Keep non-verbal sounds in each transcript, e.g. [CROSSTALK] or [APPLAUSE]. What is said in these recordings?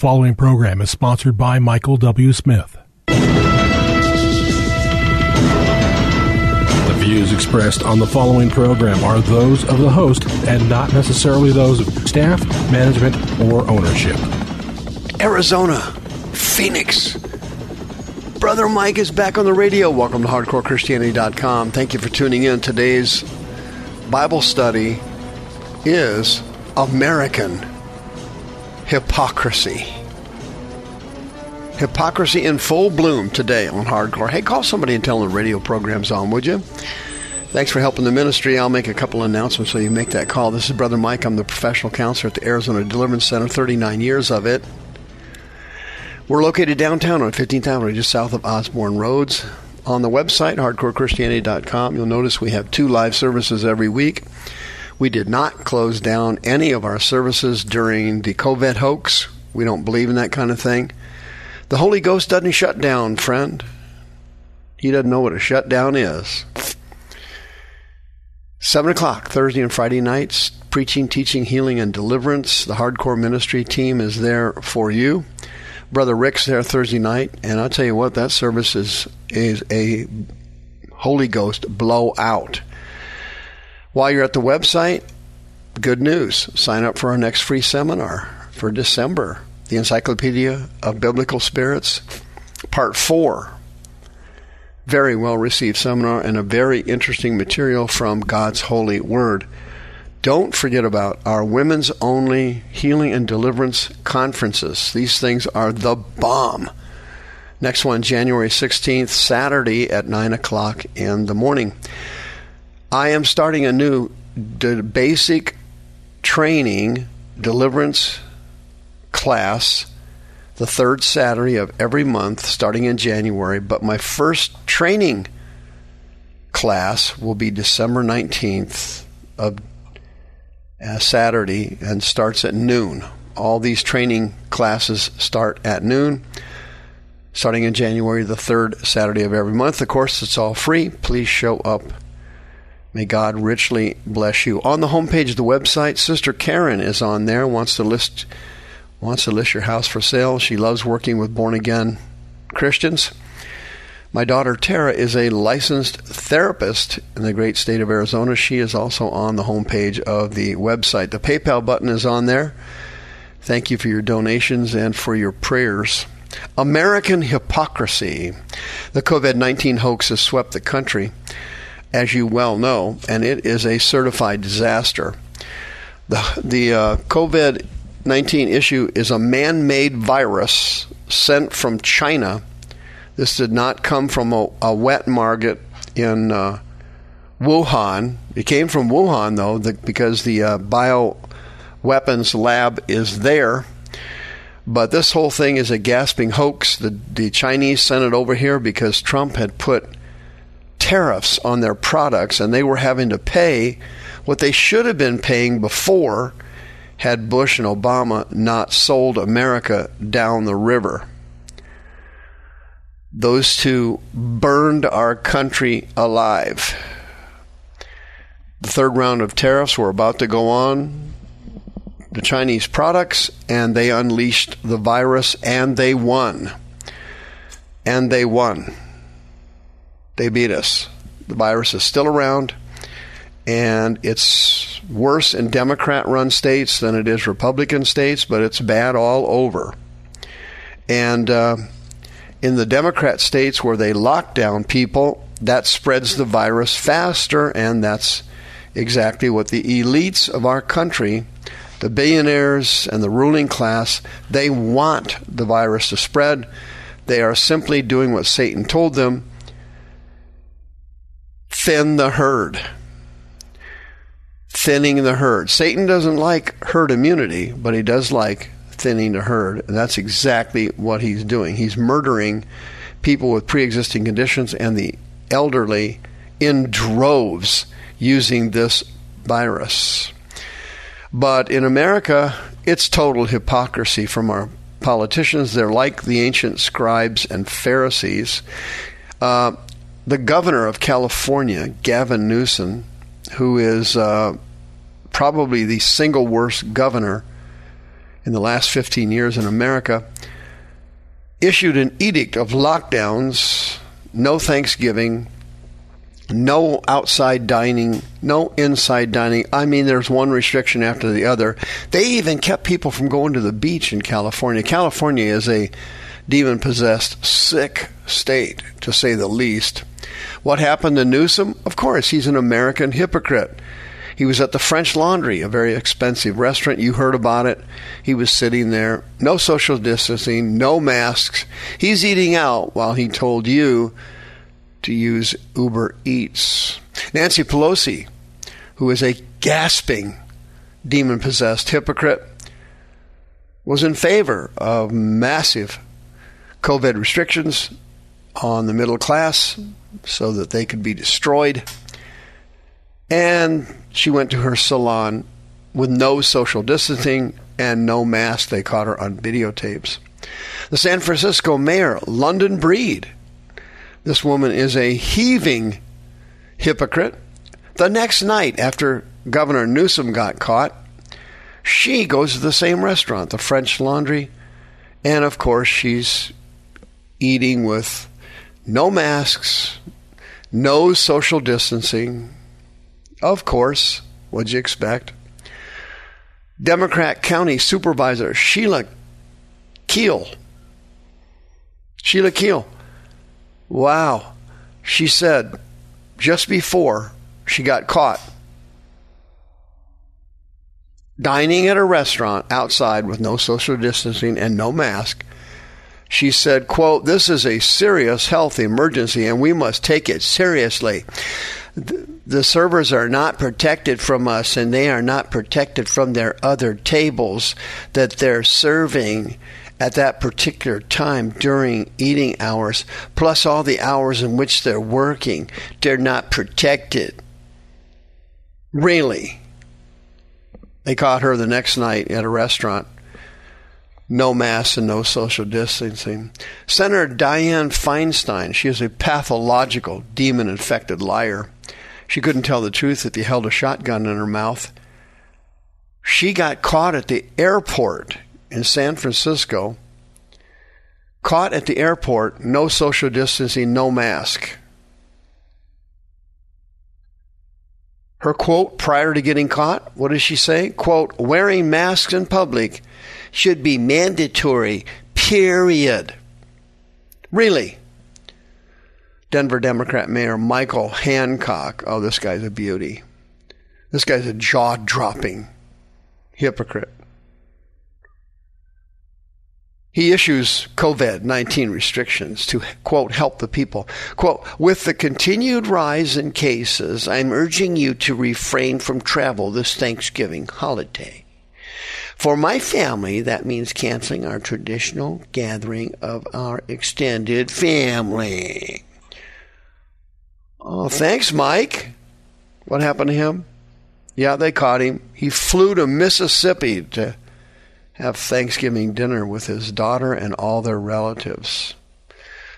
following program is sponsored by Michael W. Smith. The views expressed on the following program are those of the host and not necessarily those of staff, management, or ownership. Arizona, Phoenix. Brother Mike is back on the radio. Welcome to HardcoreChristianity.com. Thank you for tuning in. Today's Bible study is American hypocrisy. Hypocrisy in full bloom today on Hardcore. Hey, call somebody and tell them the radio program's on, would you? Thanks for helping the ministry. I'll make a couple announcements so you make that call. This is Brother Mike. I'm the professional counselor at the Arizona Deliverance Center, 39 years of it. We're located downtown on 15th Avenue, just south of Osborn Roads. On the website, hardcorechristianity.com, you'll notice we have two live services every week. We did not close down any of our services during the COVID hoax. We don't believe in that kind of thing. The Holy Ghost doesn't shut down, friend. He doesn't know what a shutdown is. 7 o'clock, Thursday and Friday nights, preaching, teaching, healing, and deliverance. The hardcore ministry team is there for you. Brother Rick's there Thursday night, and I'll tell you what, that service is, is a Holy Ghost blowout. While you're at the website, good news. Sign up for our next free seminar for December The Encyclopedia of Biblical Spirits, Part 4. Very well received seminar and a very interesting material from God's Holy Word. Don't forget about our women's only healing and deliverance conferences. These things are the bomb. Next one, January 16th, Saturday at 9 o'clock in the morning. I am starting a new basic training deliverance class the third Saturday of every month starting in January, but my first training class will be December 19th of uh, Saturday and starts at noon. All these training classes start at noon starting in January, the third Saturday of every month. Of course, it's all free. Please show up May God richly bless you. On the homepage of the website, Sister Karen is on there. wants to list wants to list your house for sale. She loves working with born again Christians. My daughter Tara is a licensed therapist in the great state of Arizona. She is also on the homepage of the website. The PayPal button is on there. Thank you for your donations and for your prayers. American hypocrisy. The COVID 19 hoax has swept the country as you well know, and it is a certified disaster. The, the uh, COVID 19 issue is a man made virus sent from China. This did not come from a, a wet market in uh, Wuhan. It came from Wuhan, though, the, because the uh, bioweapons lab is there. But this whole thing is a gasping hoax. The, the Chinese sent it over here because Trump had put tariffs on their products and they were having to pay what they should have been paying before had Bush and Obama not sold America down the river. Those two burned our country alive. The third round of tariffs were about to go on the Chinese products, and they unleashed the virus, and they won. And they won. They beat us. The virus is still around, and it's worse in Democrat run states than it is Republican states, but it's bad all over. And uh, in the Democrat states where they lock down people, that spreads the virus faster, and that's exactly what the elites of our country, the billionaires and the ruling class, they want the virus to spread. They are simply doing what Satan told them thin the herd. Thinning the herd. Satan doesn't like herd immunity, but he does like thinning the herd. And that's exactly what he's doing. He's murdering people with pre existing conditions and the elderly in droves using this virus. But in America, it's total hypocrisy from our politicians. They're like the ancient scribes and Pharisees. Uh, the governor of California, Gavin Newsom, who is uh, probably the single worst governor in the last 15 years in America, issued an edict of lockdowns, no Thanksgiving, no outside dining, no inside dining. I mean, there's one restriction after the other. They even kept people from going to the beach in California. California is a demon possessed, sick state, to say the least. What happened to Newsom? Of course, he's an American hypocrite. He was at the French Laundry, a very expensive restaurant. You heard about it. He was sitting there, no social distancing, no masks. He's eating out while he told you to use Uber Eats. Nancy Pelosi, who is a gasping demon possessed hypocrite, was in favor of massive COVID restrictions on the middle class so that they could be destroyed. And she went to her salon with no social distancing and no mask. They caught her on videotapes. The San Francisco mayor, London Breed, this woman is a heaving hypocrite. The next night, after Governor Newsom got caught, she goes to the same restaurant, the French Laundry, and of course, she's eating with no masks, no social distancing. Of course, what'd you expect? Democrat County Supervisor Sheila Kuehl. Sheila Kuehl. Wow. She said just before she got caught dining at a restaurant outside with no social distancing and no mask she said, quote, this is a serious health emergency and we must take it seriously. The servers are not protected from us and they are not protected from their other tables that they're serving at that particular time during eating hours, plus all the hours in which they're working. They're not protected. Really. They caught her the next night at a restaurant no mask and no social distancing. Senator Dianne Feinstein, she is a pathological demon infected liar. She couldn't tell the truth if you held a shotgun in her mouth. She got caught at the airport in San Francisco. Caught at the airport, no social distancing, no mask. Her quote prior to getting caught, what does she say? Quote, wearing masks in public should be mandatory, period. Really. Denver Democrat Mayor Michael Hancock. Oh, this guy's a beauty. This guy's a jaw dropping hypocrite. He issues COVID 19 restrictions to, quote, help the people. Quote, with the continued rise in cases, I'm urging you to refrain from travel this Thanksgiving holiday. For my family, that means canceling our traditional gathering of our extended family. Oh, thanks, Mike. What happened to him? Yeah, they caught him. He flew to Mississippi to have Thanksgiving dinner with his daughter and all their relatives.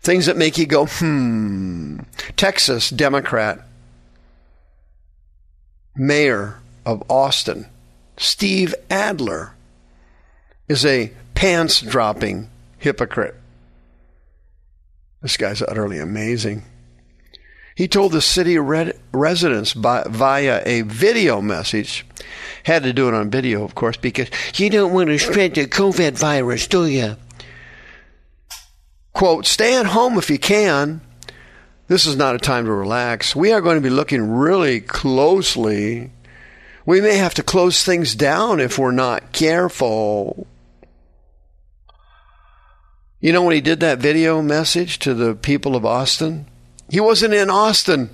Things that make you go, hmm. Texas Democrat, mayor of Austin, Steve Adler is a pants dropping hypocrite. This guy's utterly amazing. He told the city residents by, via a video message, had to do it on video, of course, because you don't want to spread the COVID virus, do you? Quote, stay at home if you can. This is not a time to relax. We are going to be looking really closely we may have to close things down if we're not careful. You know, when he did that video message to the people of Austin, he wasn't in Austin.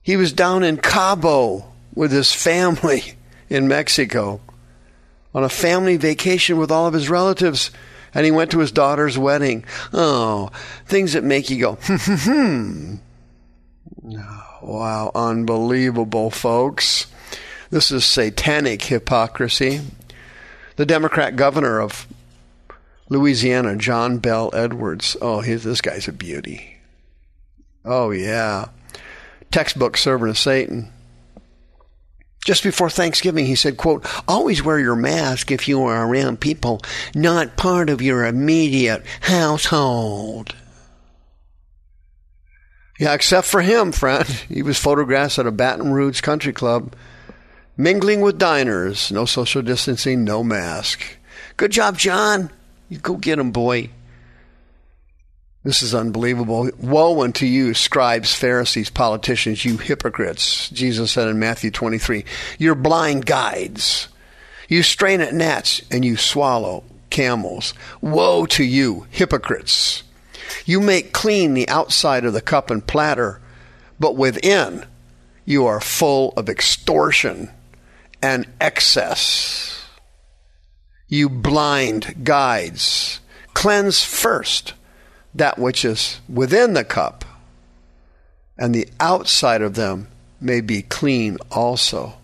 He was down in Cabo with his family [LAUGHS] in Mexico on a family vacation with all of his relatives. And he went to his daughter's wedding. Oh, things that make you go, [LAUGHS] hmm, hmm, hmm. Wow, unbelievable, folks. This is satanic hypocrisy. The Democrat governor of Louisiana, John Bell Edwards. Oh, this guy's a beauty. Oh, yeah. Textbook servant of Satan. Just before Thanksgiving, he said, quote, always wear your mask if you are around people not part of your immediate household. Yeah, except for him, friend. He was photographed at a Baton Rouge country club, mingling with diners. No social distancing, no mask. Good job, John. You go get him, boy. This is unbelievable. Woe unto you, scribes, Pharisees, politicians, you hypocrites. Jesus said in Matthew 23, You're blind guides. You strain at gnats and you swallow camels. Woe to you, hypocrites. You make clean the outside of the cup and platter, but within you are full of extortion and excess. You blind guides. Cleanse first that which is within the cup, and the outside of them may be clean also.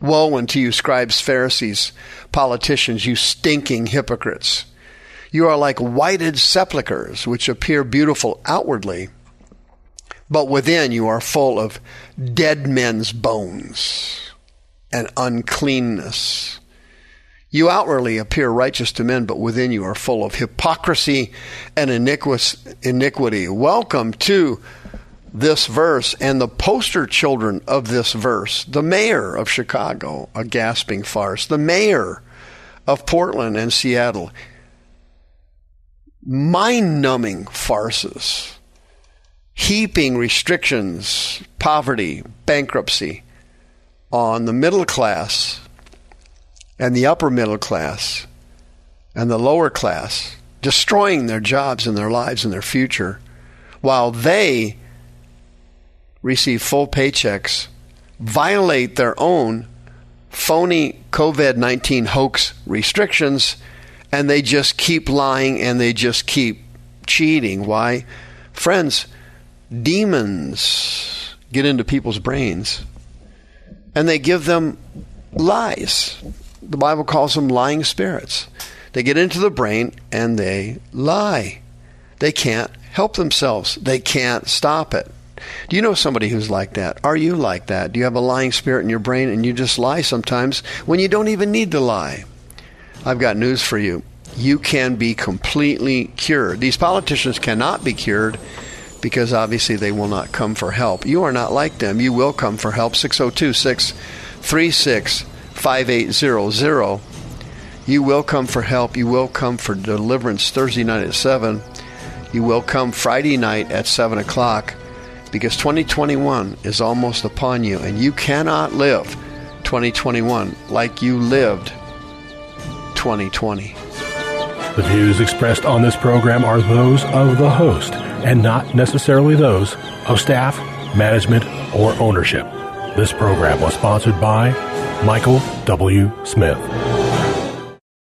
Woe unto you, scribes, Pharisees, politicians, you stinking hypocrites! You are like whited sepulchres, which appear beautiful outwardly, but within you are full of dead men's bones and uncleanness. You outwardly appear righteous to men, but within you are full of hypocrisy and iniquity. Welcome to this verse and the poster children of this verse. The mayor of Chicago, a gasping farce. The mayor of Portland and Seattle, mind numbing farces, heaping restrictions, poverty, bankruptcy on the middle class and the upper middle class and the lower class, destroying their jobs and their lives and their future, while they receive full paychecks, violate their own phony COVID 19 hoax restrictions, and they just keep lying and they just keep cheating. Why? Friends, demons get into people's brains and they give them lies the Bible calls them lying spirits. They get into the brain and they lie. They can't help themselves. They can't stop it. Do you know somebody who's like that? Are you like that? Do you have a lying spirit in your brain and you just lie sometimes when you don't even need to lie? I've got news for you. You can be completely cured. These politicians cannot be cured because obviously they will not come for help. You are not like them. You will come for help. 602 636 5800. You will come for help. You will come for deliverance Thursday night at 7. You will come Friday night at 7 o'clock because 2021 is almost upon you and you cannot live 2021 like you lived 2020. The views expressed on this program are those of the host and not necessarily those of staff, management, or ownership. This program was sponsored by Michael W. Smith.